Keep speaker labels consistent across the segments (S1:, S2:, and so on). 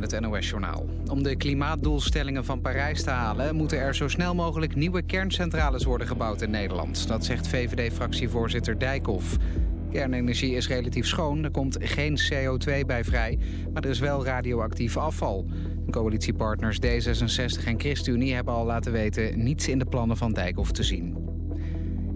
S1: met het NOS-journaal. Om de klimaatdoelstellingen van Parijs te halen... moeten er zo snel mogelijk nieuwe kerncentrales worden gebouwd in Nederland. Dat zegt VVD-fractievoorzitter Dijkhoff. Kernenergie is relatief schoon, er komt geen CO2 bij vrij... maar er is wel radioactief afval. Coalitiepartners D66 en ChristenUnie hebben al laten weten... niets in de plannen van Dijkhoff te zien.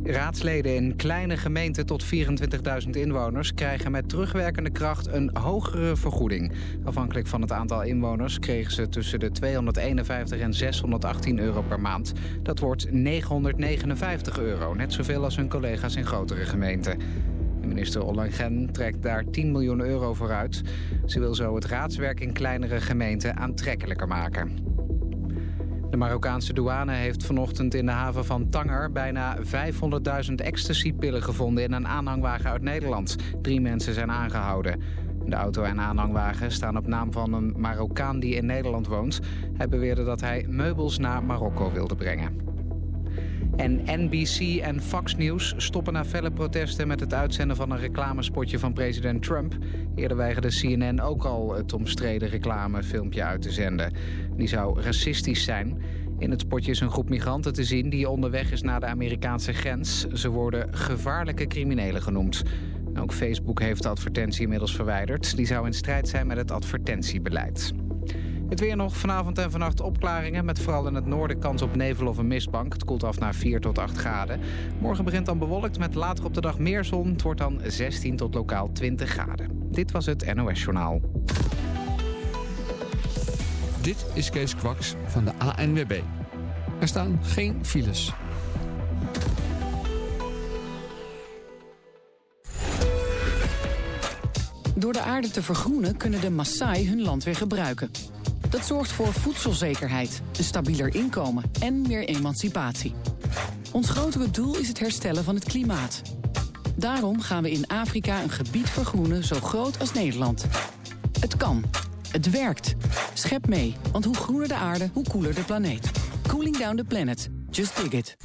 S1: Raadsleden in kleine gemeenten tot 24.000 inwoners... krijgen met terugwerkende kracht een hogere vergoeding. Afhankelijk van het aantal inwoners kregen ze tussen de 251 en 618 euro per maand. Dat wordt 959 euro, net zoveel als hun collega's in grotere gemeenten. Minister Ollongren trekt daar 10 miljoen euro voor uit. Ze wil zo het raadswerk in kleinere gemeenten aantrekkelijker maken. De Marokkaanse douane heeft vanochtend in de haven van Tanger... bijna 500.000 ecstasypillen gevonden in een aanhangwagen uit Nederland. Drie mensen zijn aangehouden. De auto en aanhangwagen staan op naam van een Marokkaan die in Nederland woont. Hij beweerde dat hij meubels naar Marokko wilde brengen. En NBC en Fox News stoppen na felle protesten met het uitzenden van een reclamespotje van president Trump. Eerder weigerde CNN ook al het omstreden reclamefilmpje uit te zenden. Die zou racistisch zijn. In het spotje is een groep migranten te zien die onderweg is naar de Amerikaanse grens. Ze worden gevaarlijke criminelen genoemd. Ook Facebook heeft de advertentie inmiddels verwijderd. Die zou in strijd zijn met het advertentiebeleid. Het weer nog vanavond en vannacht opklaringen... met vooral in het noorden kans op nevel of een mistbank. Het koelt af naar 4 tot 8 graden. Morgen begint dan bewolkt met later op de dag meer zon. Het wordt dan 16 tot lokaal 20 graden. Dit was het NOS Journaal.
S2: Dit is Kees Kwaks van de ANWB. Er staan geen files.
S3: Door de aarde te vergroenen kunnen de Maasai hun land weer gebruiken. Dat zorgt voor voedselzekerheid, een stabieler inkomen en meer emancipatie. Ons grotere doel is het herstellen van het klimaat. Daarom gaan we in Afrika een gebied vergroenen zo groot als Nederland. Het kan. Het werkt. Schep mee, want hoe groener de aarde, hoe koeler de planeet. Cooling down the planet. Just dig it.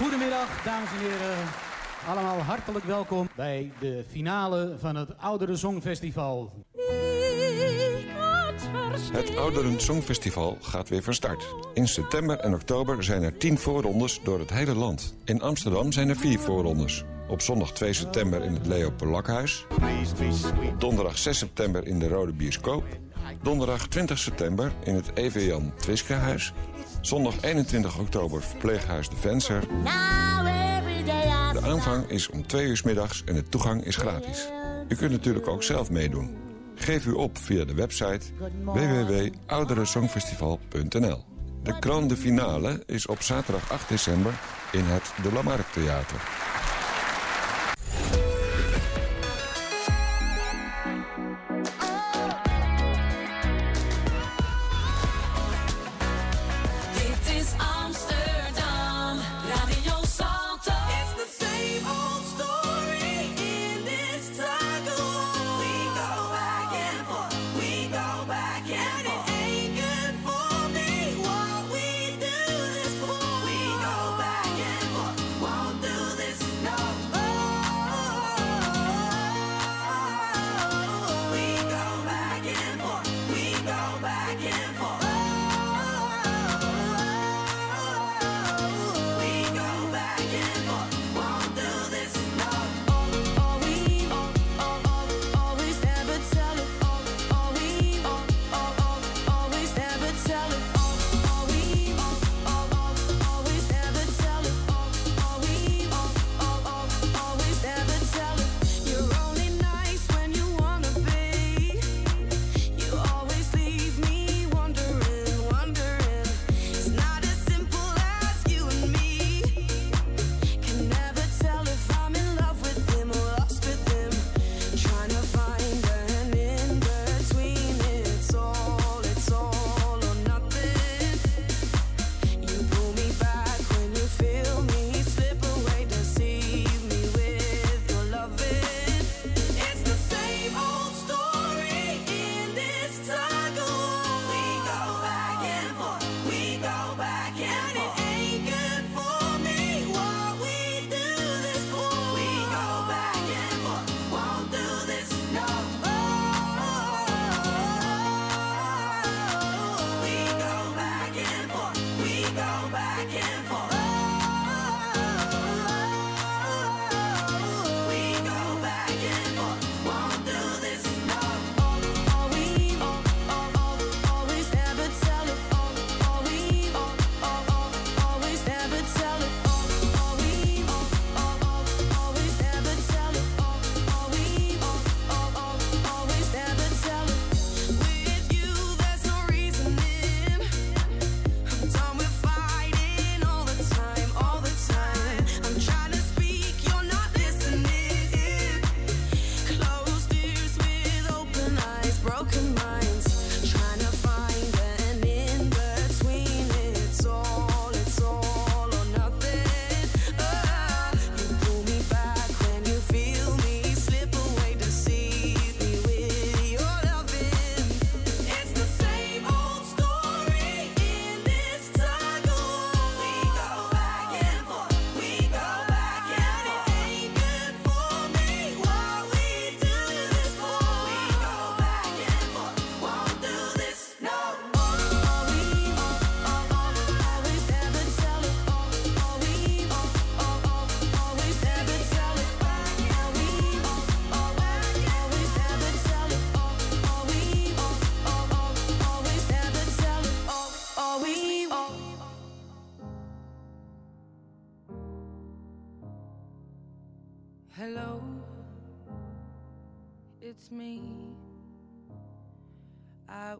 S4: Goedemiddag, dames en heren. Allemaal hartelijk welkom bij de finale van het Oudere Songfestival.
S5: Het Ouderen Songfestival gaat weer van start. In september en oktober zijn er 10 voorrondes door het hele land. In Amsterdam zijn er 4 voorrondes. Op zondag 2 september in het Leo Polakhuis. Donderdag 6 september in de Rode Bioscoop. Donderdag 20 september in het EV Jan Twiskehuis. Zondag 21 oktober verpleeghuis De Venser. De aanvang is om 2 uur middags en de toegang is gratis. U kunt natuurlijk ook zelf meedoen. Geef u op via de website www.ouderensongfestival.nl. De grande finale is op zaterdag 8 december in het De La Marque Theater.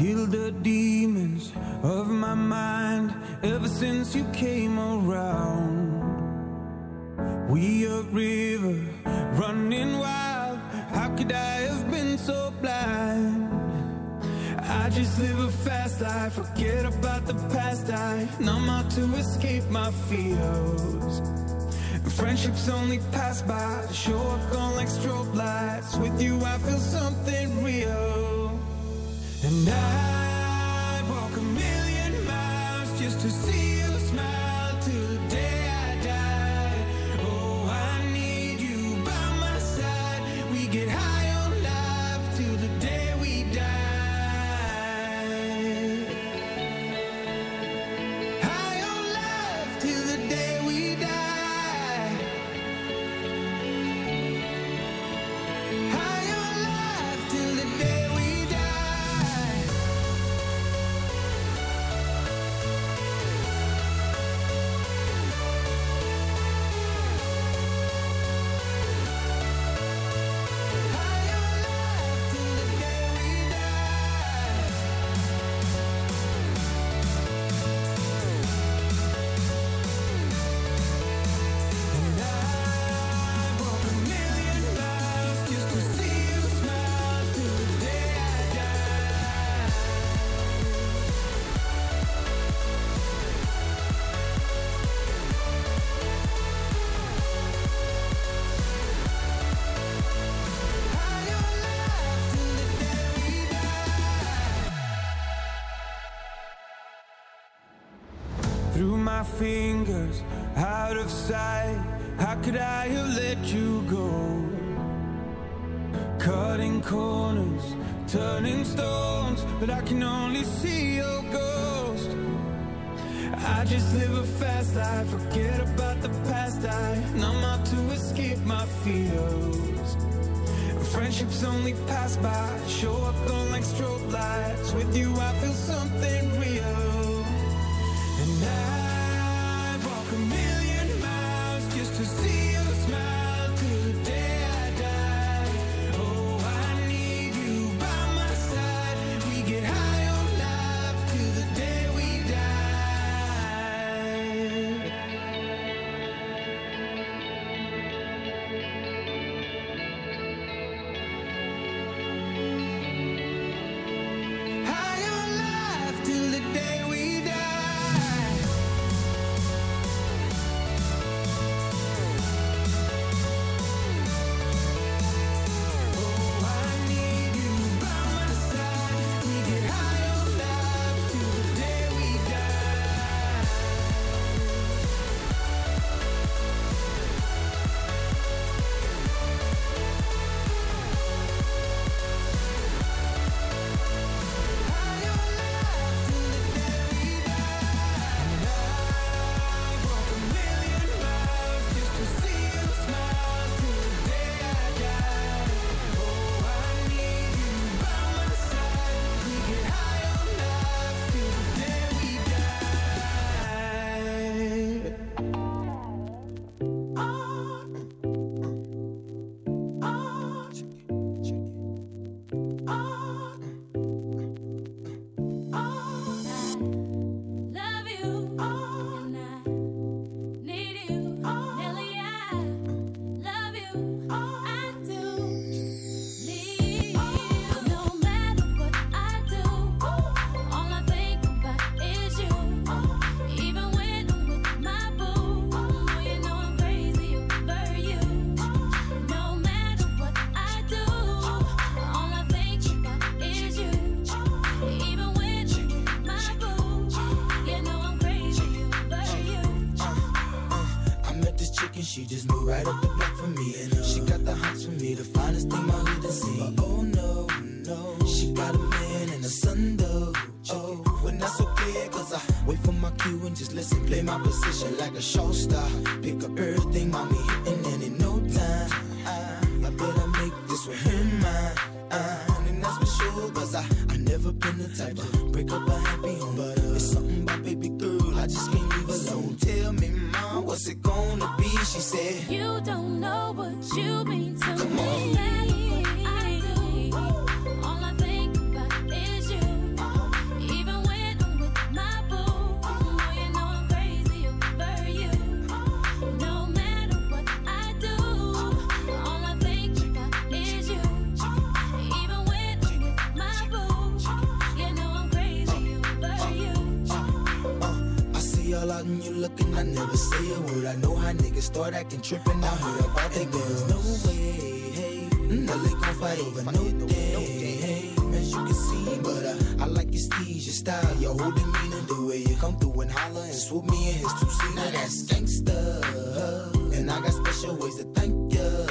S6: Heal the
S7: demons of my mind ever since you came around. We a river running wild. How could I have been so blind? I just live a fast life, forget about the past. I numb out to escape my fears. Friendships only pass by, show up gone like strobe lights. With you, I feel something real. And I side. How could I have let you go? Cutting corners, turning stones, but I can only see your ghost. I just live a fast life, forget about the past. I numb out to escape my fears. Friendships only pass by, show up on like strobe lights. With you, I feel something real. I
S8: got special ways to thank you.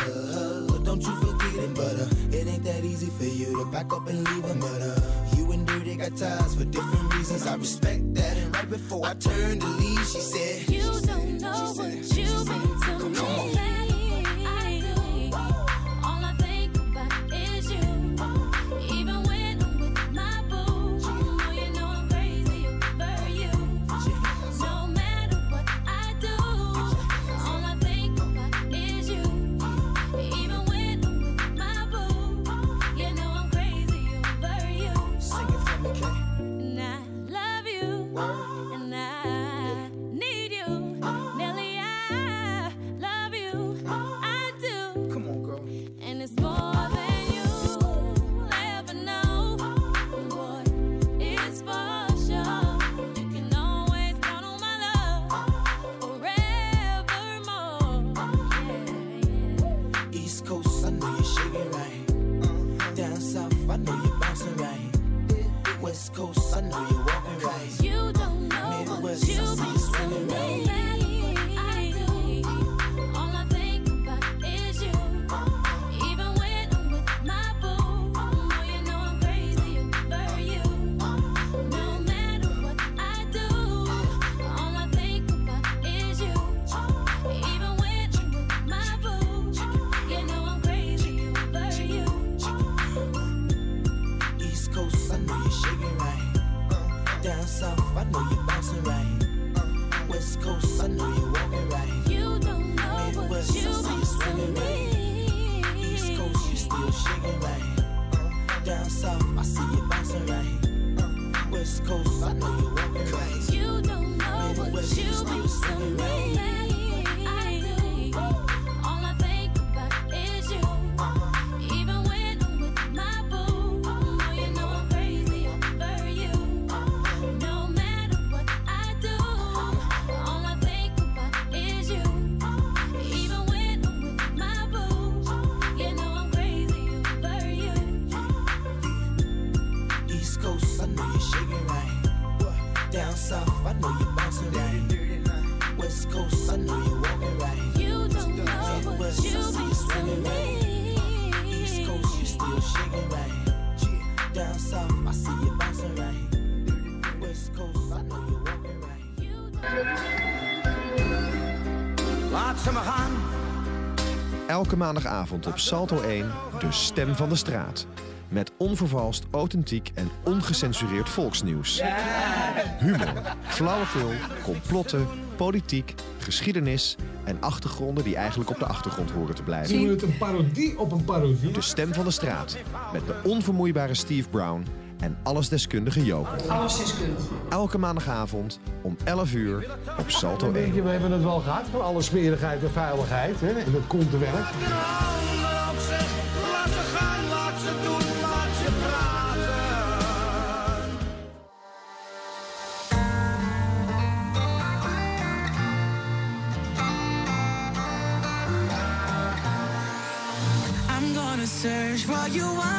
S8: But don't you forget it, but uh, it ain't that easy for you to back up and leave a murder. Uh, you and Dirty got ties for different reasons. I respect that. And right before I turned to leave, she said,
S9: You don't know what you've been
S8: right. Uh, West Coast, I know you're walking right.
S9: You don't know what
S8: you mean
S9: to me.
S10: Laat ze maar gaan.
S11: Elke maandagavond op Salto 1, de stem van de straat. Met onvervalst, authentiek en ongecensureerd volksnieuws. Humor, flauwekul, complotten, politiek, geschiedenis en achtergronden die eigenlijk op de achtergrond horen te blijven.
S12: Zien we het een parodie op een parodie?
S11: De stem van de straat. Met de onvermoeibare Steve Brown en allesdeskundige Joop.
S13: Allesdeskundige.
S11: Elke maandagavond om 11 uur op Salto 1.
S12: We hebben het wel gehad van alle smerigheid en veiligheid. Hè? En dat komt te werk.
S10: Laat ze gaan, doen, laat ze praten.
S14: I'm gonna search
S15: what you want.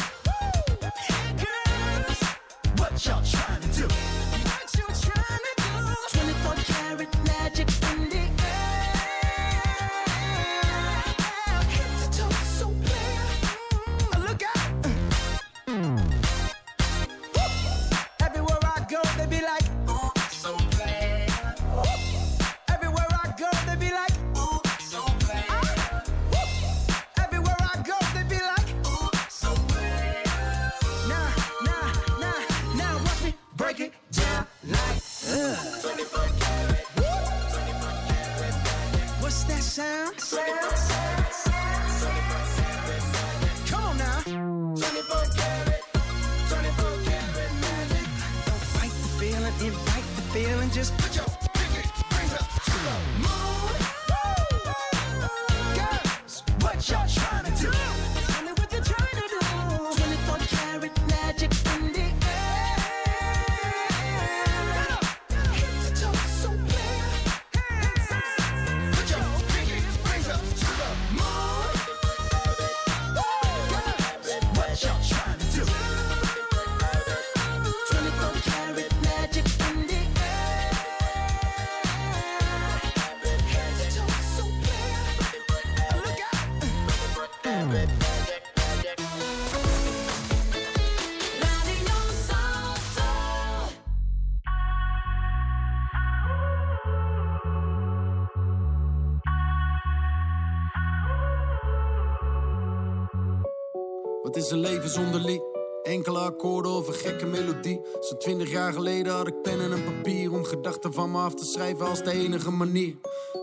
S16: Leven zonder lied? Enkele akkoorden of een gekke melodie. Zo'n twintig jaar geleden had ik pen en een papier om gedachten van me af te schrijven als de enige manier.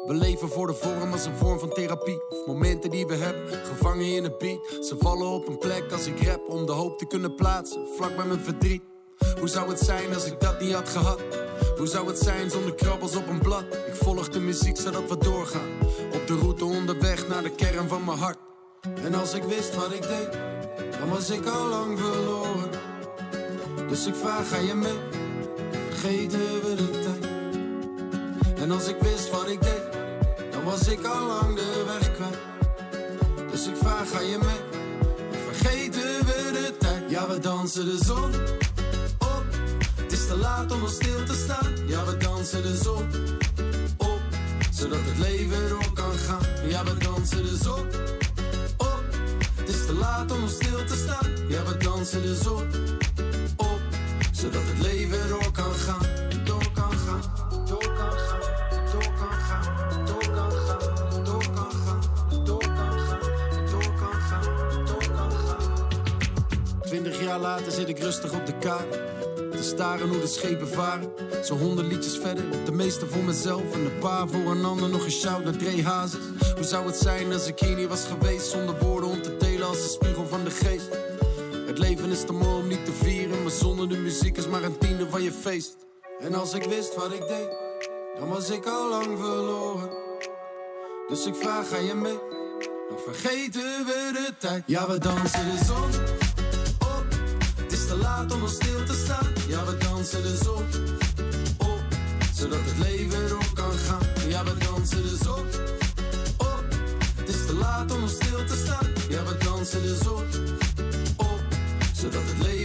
S16: We leven voor de vorm als een vorm van therapie. Of momenten die we hebben, gevangen in een beat. Ze vallen op een plek als ik rap om de hoop te kunnen plaatsen, vlak bij mijn verdriet. Hoe zou het zijn als ik dat niet had gehad? Hoe zou het zijn zonder krabbels op een blad? Ik volg de muziek zodat we doorgaan. Op de route onderweg naar de kern van mijn hart. En als ik wist wat ik deed, dan was ik al lang verloren. Dus ik vraag, ga je mee? Vergeten we de tijd? En als ik wist wat ik deed, dan was ik al lang de weg kwijt. Dus ik vraag, ga je mee? Vergeten we de tijd? Ja, we dansen de zon op. Het is te laat om nog stil te staan. Ja, we dansen de zon op. Zodat het leven door kan gaan. Ja, we dansen de zon laat om stil te staan. Ja, we dansen de zon op. Zodat het leven door kan gaan. Jaar later zit ik rustig op de kade. Te staren hoe de schepen varen. Zo'n honderd liedjes verder, de meeste voor mezelf. En een paar voor een ander, nog een shout naar Dre Hazes. Hoe zou het zijn als ik hier niet was geweest? Zonder woorden om te delen als de spiegel van de geest. Het leven is te mooi om niet te vieren. Maar zonder de muziek is maar een tiende van je feest. En als ik wist wat ik deed, dan was ik al lang verloren. Dus ik vraag, ga je mee? Dan vergeten we de tijd. Ja, we dansen de zon te laat om nog stil te staan. Ja, we dansen de zon op. Zodat het leven door kan gaan. Ja, we dansen de zon op. Het is te laat om nog stil te staan. Ja, we dansen de zon op. Zodat het leven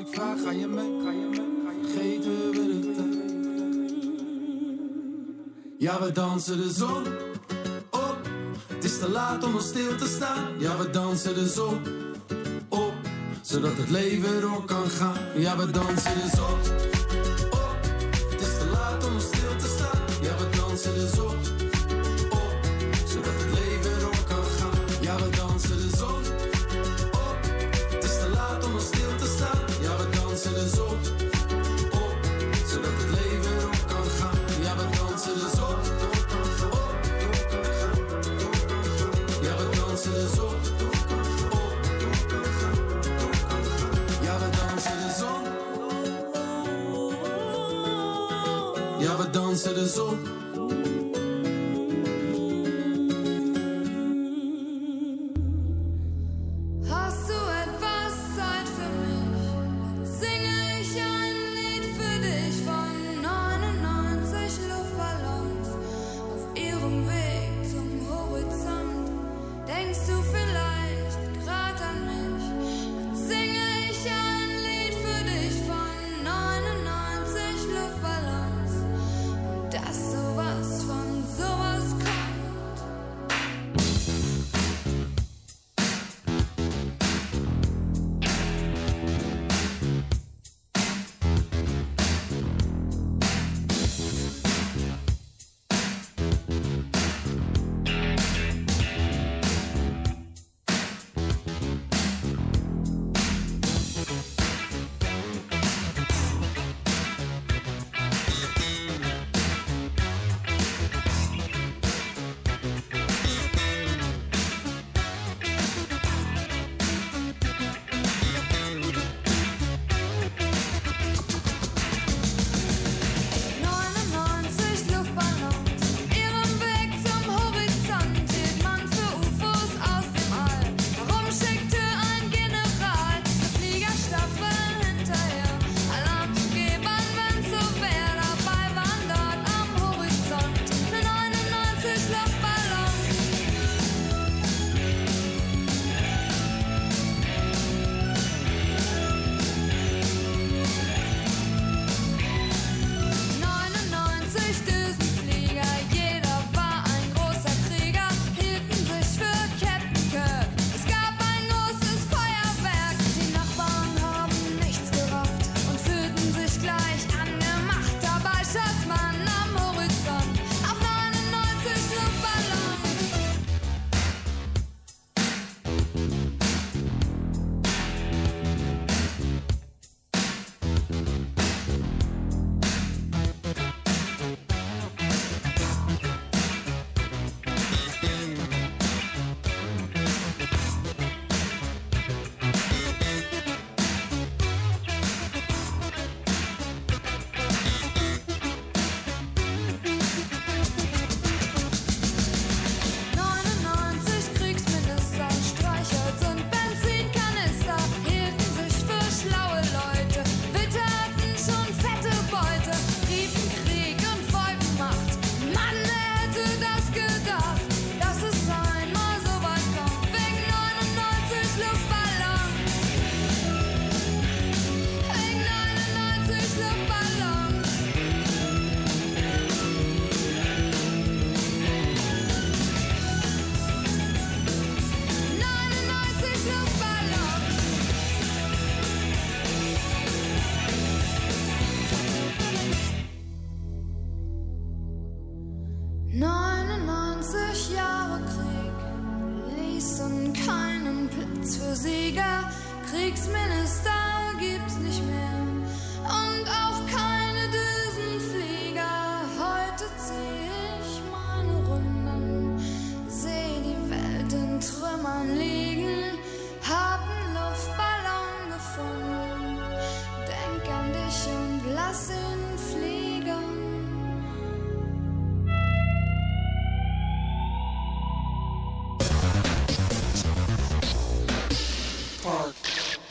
S16: ik vraag, ga je mee, ga je mee, ga je vergeten we de tijd. Ja, we dansen de zon op. Het is te laat om nog stil te staan. Ja, we dansen de zon op. Zodat het leven door kan gaan. Ja, we dansen de zon op. Het is te laat om nog stil te staan. Ja, we dansen de zon
S17: So.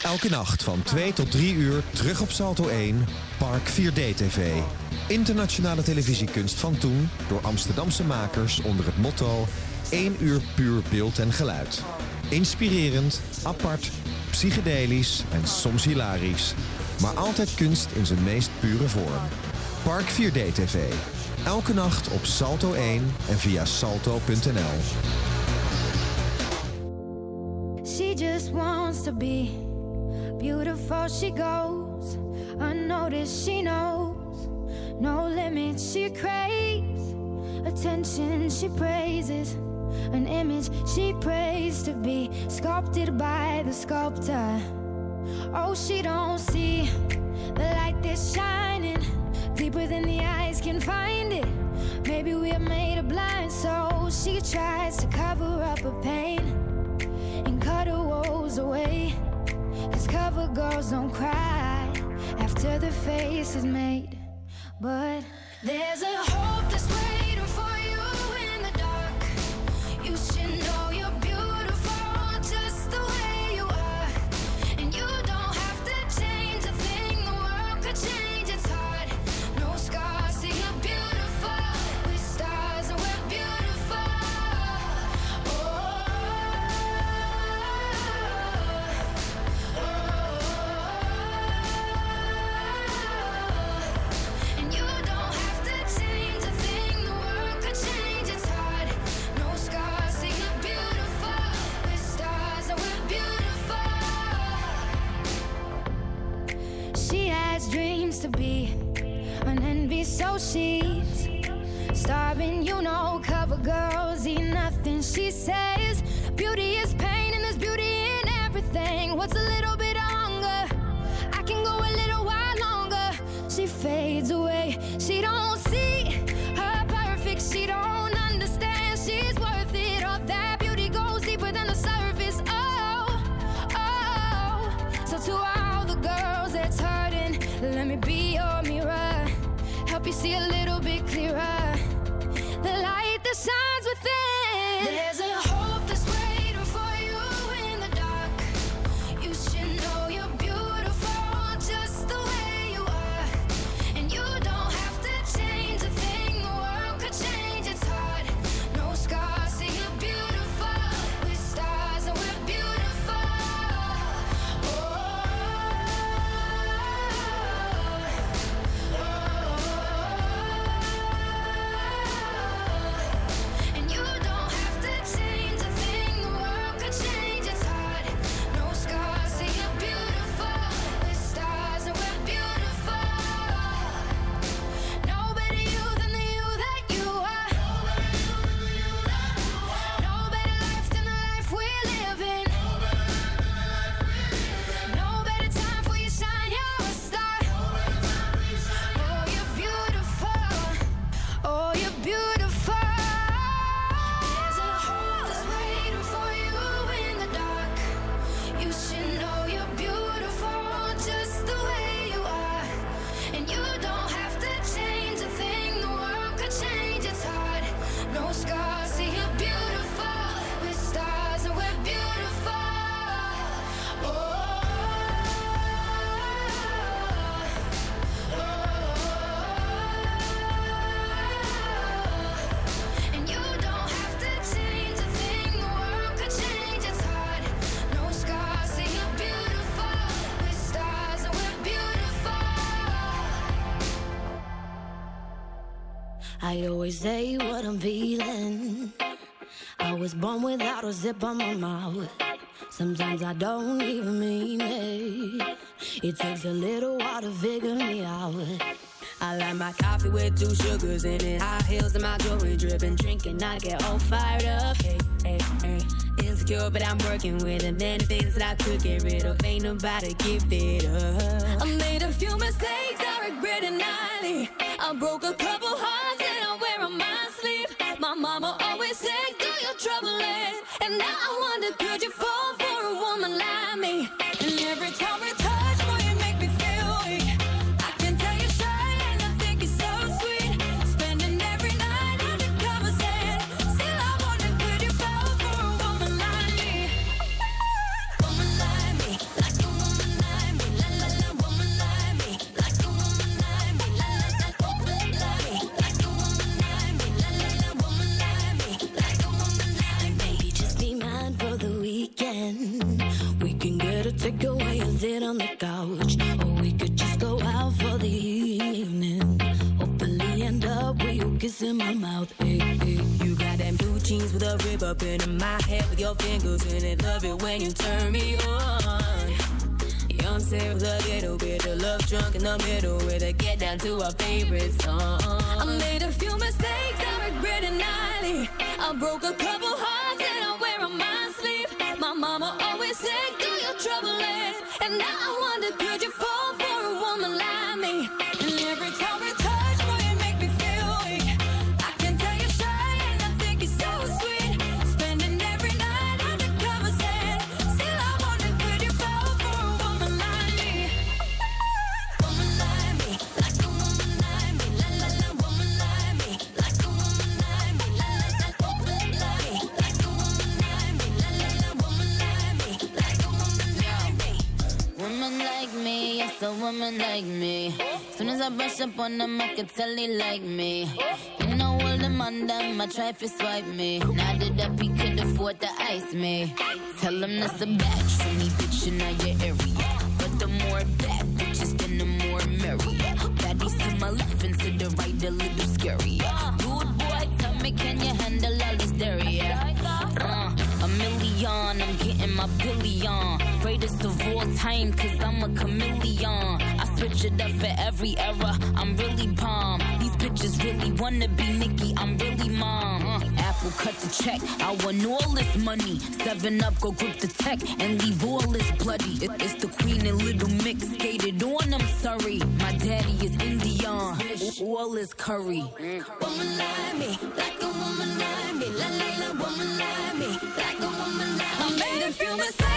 S11: Elke nacht van 2 tot 3 uur terug op Salto 1, Park 4D TV. Internationale televisiekunst van toen door Amsterdamse makers onder het motto 1 uur puur beeld en geluid. Inspirerend, apart, psychedelisch en soms hilarisch. Maar altijd kunst in zijn meest pure vorm. Park 4D TV. Elke nacht op Salto 1 en via salto.nl.
S17: She just wants to be beautiful. She goes unnoticed. She knows no limits. She craves attention. She praises an image she prays to be sculpted by the sculptor. Oh, she don't see the light that's shining deeper than the eyes can find it. Maybe we're made of blind, so she tries to cover up her pain and cut her woes away. Cause cover girls don't cry after the face is made. But there's a hope that's waiting for you in the dark. You should know dreams to be an envy, so she's starving. You know, cover girls eat nothing. She says beauty is pain, and there's beauty in everything. What's a little bit of hunger? I can go a little while longer. She fades away. See a
S9: say what I'm feeling. I was born without a zip on my mouth. Sometimes I don't even mean it. It takes a little while to figure me out. I like my coffee with two sugars in it. High heels and my jewelry dripping. Drinking, I get all fired up. Hey, hey, hey.
S18: insecure, but I'm working with it. Many things that I could get rid of. Ain't nobody give it up.
S19: I made a few mistakes I regret it nightly. I broke a couple hearts and now I wonder, could you fall We can
S18: get a takeaway and sit on the couch. Or we could just go out for the evening. Hopefully end up with you kissing my mouth. Hey, hey. You got them blue jeans with a rib up in my head with your fingers in it. Love it when you turn me on. Beyonce with a little bit of love drunk in the middle with a get down to our favorite song.
S19: I made a few mistakes I regret it nightly. I broke a couple hearts mama always said, "Do your troubling," and now I wonder, could you
S18: yes, a woman like me. Soon as I brush up on them, I can tell they like me. You know all them on them, I try to swipe me. Now that up, he could afford to ice me. Tell him that's a batch for me, bitch, in your area. But the more bad bitches, then the more merrier. Baddies to my left and to the right, a little scarier. Dude, boy, tell me, can you handle all this dairy? Uh, a million, I'm my billion. Greatest of all time, cause I'm a chameleon. I switch it up for every era, I'm really bomb. These bitches really wanna be Nicki, I'm really mom. Uh, Apple cut the check, I want all this money. Seven up, go grip the tech and leave all this bloody. It- it's the queen and little mix skated on, I'm sorry. My daddy is Indian, all is curry.
S19: Woman like me, like a woman like me, la la la, woman like me, feel
S9: myself.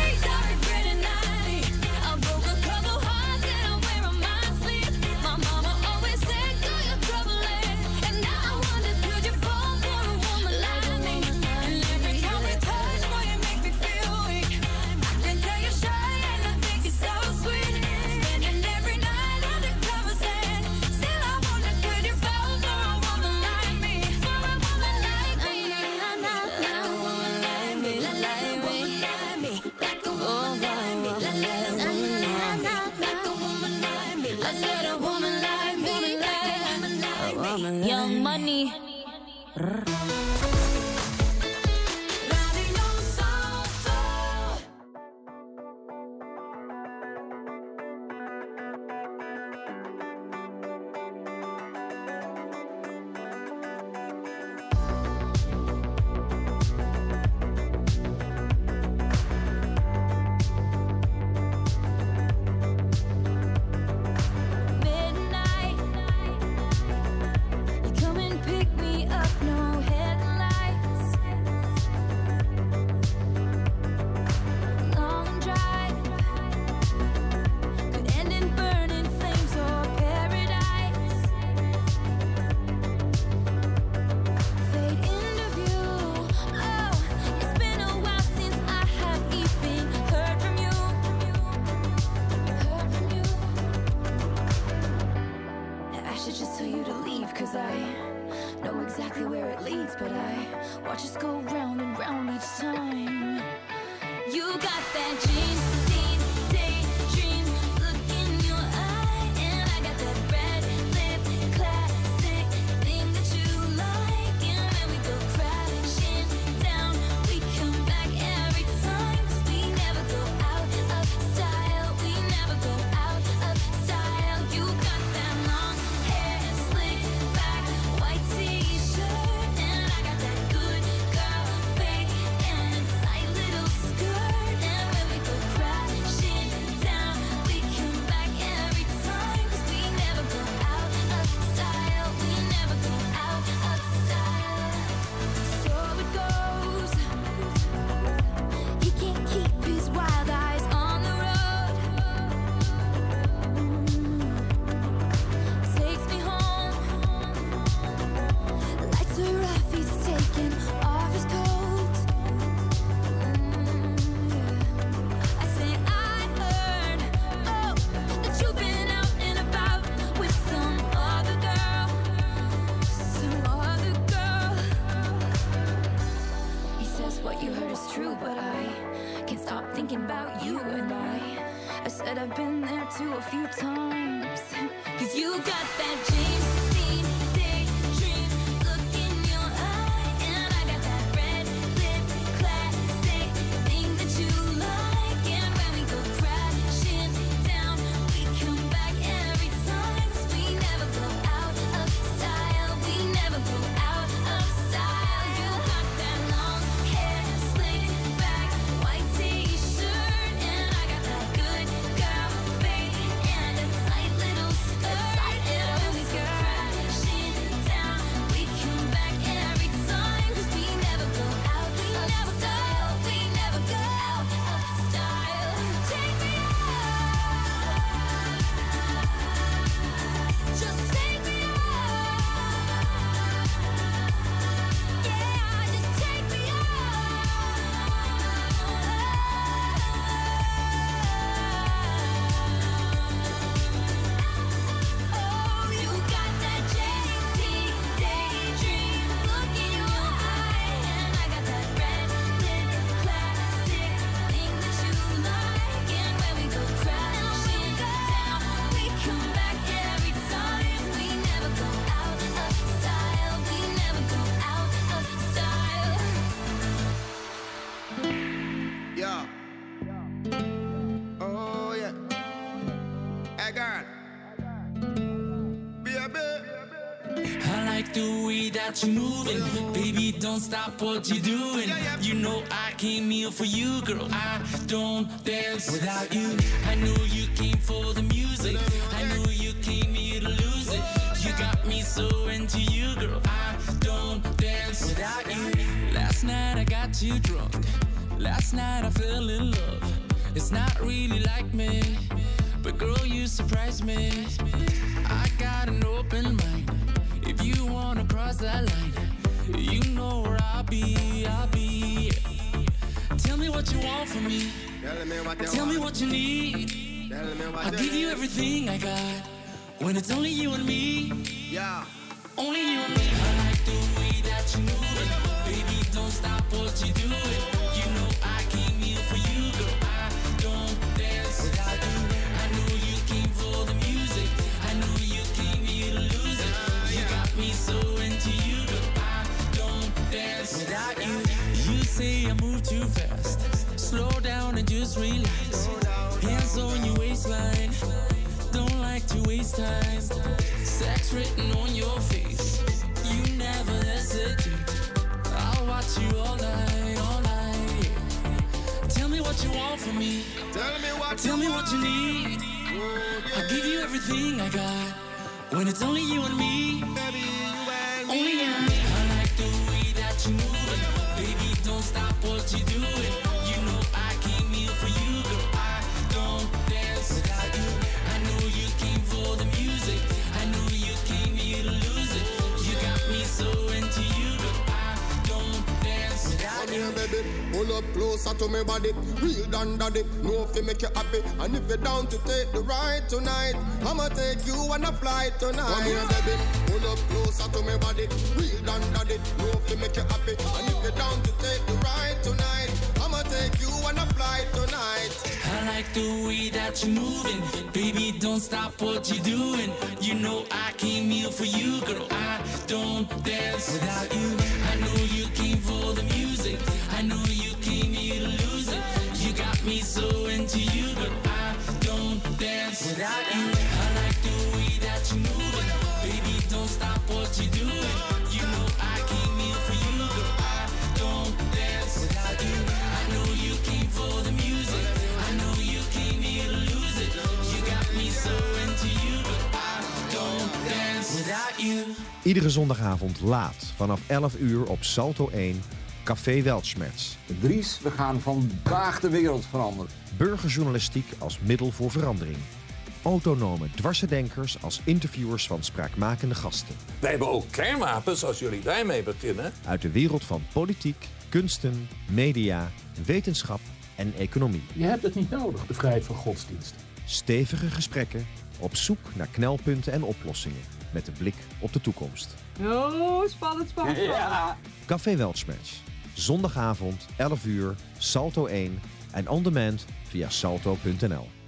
S9: That
S20: you're moving. Baby, don't stop what you're doing. You know I came here for you, girl. I don't dance without you. I know you came for the music. I know you came here to lose it. You got me so into you, girl. I don't dance without you. Last night I got too drunk. Last night I fell in love. It's not really like me. But girl, you surprised me. Cross that line, you know where I'll be. I'll be. Tell me what you want from me.
S21: Tell me what you
S20: Tell me
S21: want.
S20: what you need.
S21: Tell me what
S20: I'll give you everything I got. When it's only you and me.
S21: Yeah.
S20: Only you and me. I like the way that you move it. Baby, don't stop what you do and just relax. Hands on your waistline. Don't like to waste time. Sex written on your face. You never hesitate. I'll watch you all night, all night. Tell me what you want from me.
S21: Tell me what
S20: Tell
S21: you
S20: me what you need. Mm-hmm. I'll give you everything I got. When it's only you and me. Only you and me. I like the way that you move it. Baby, don't stop what you're doing.
S21: Come here, baby. Pull up closer to me body. Real down daddy. Know if you make you happy. And if you're down to take the ride tonight, I'ma take you on a flight tonight. Come here, baby. Pull up closer to me body. Real down daddy. Know if you make you happy. And if you're down to take the ride tonight, I'ma take you on a flight tonight.
S20: I like the way that you're moving. Baby, don't stop what you're doing. You know I came here for you, girl. I don't dance without you. I know you me so into you, girl. I don't dance without you. I like the way that you're moving. Baby, don't stop what you're doing. You know I came here for you, girl. I don't dance without you. I know you came for the music. I know you came here to lose it. You got me so into you, but I don't dance without you.
S11: Iedere zondagavond laat vanaf 11 uur op Salto 1, Café Weltschmerz.
S22: Dries, we gaan vandaag de wereld veranderen.
S11: Burgerjournalistiek als middel voor verandering. Autonome dwarsendenkers als interviewers van spraakmakende gasten.
S23: Wij hebben ook kernwapens als jullie daarmee beginnen.
S11: Uit de wereld van politiek, kunsten, media, wetenschap en economie.
S24: Je hebt het niet nodig, de vrijheid van godsdienst.
S11: Stevige gesprekken op zoek naar knelpunten en oplossingen. Met een blik op de toekomst.
S25: Oh, spannend, spannend. spannend.
S11: Café Weltschmerz. Zondagavond, 11 uur, Salto 1 en on demand via salto.nl.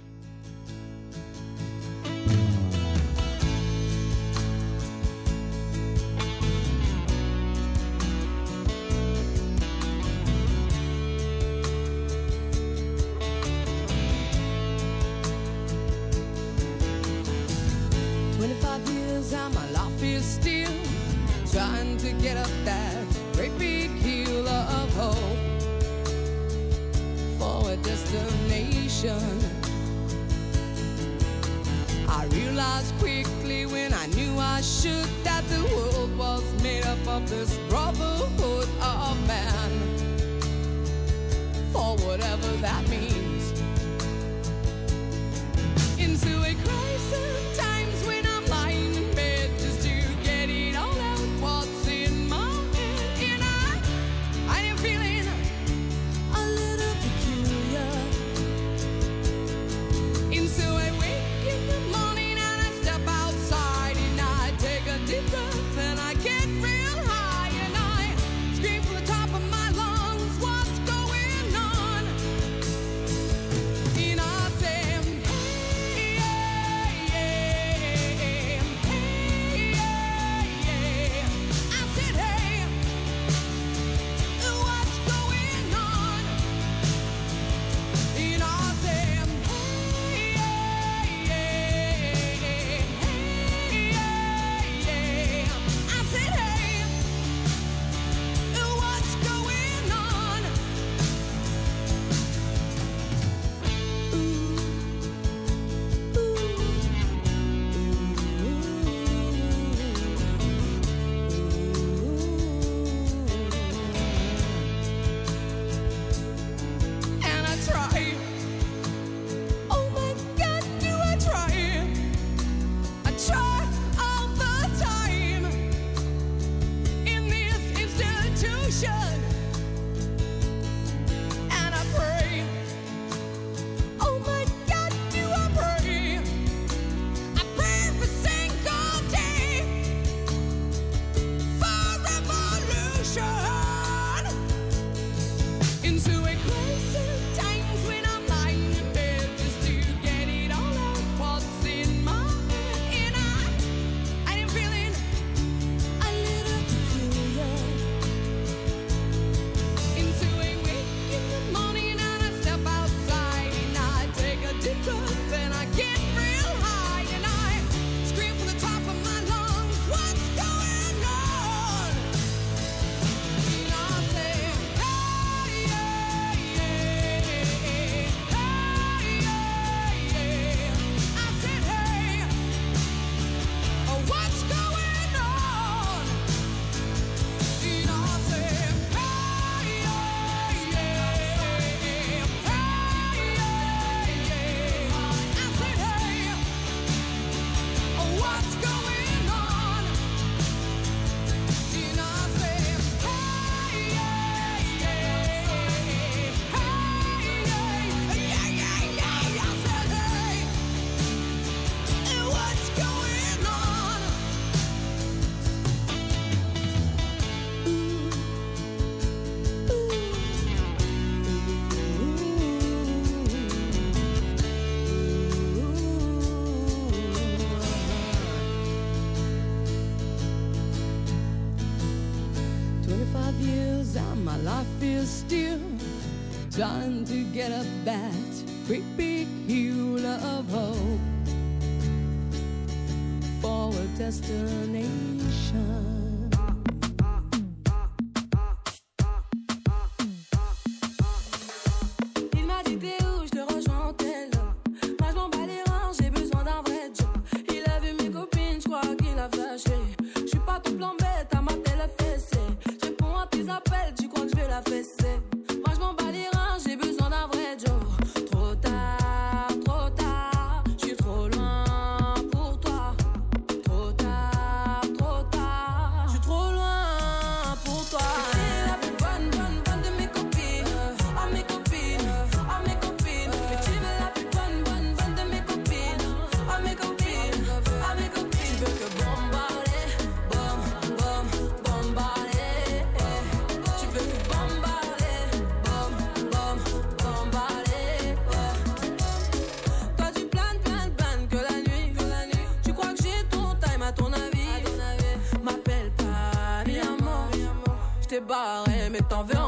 S6: t'en veux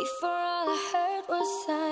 S9: Before all I heard was silence.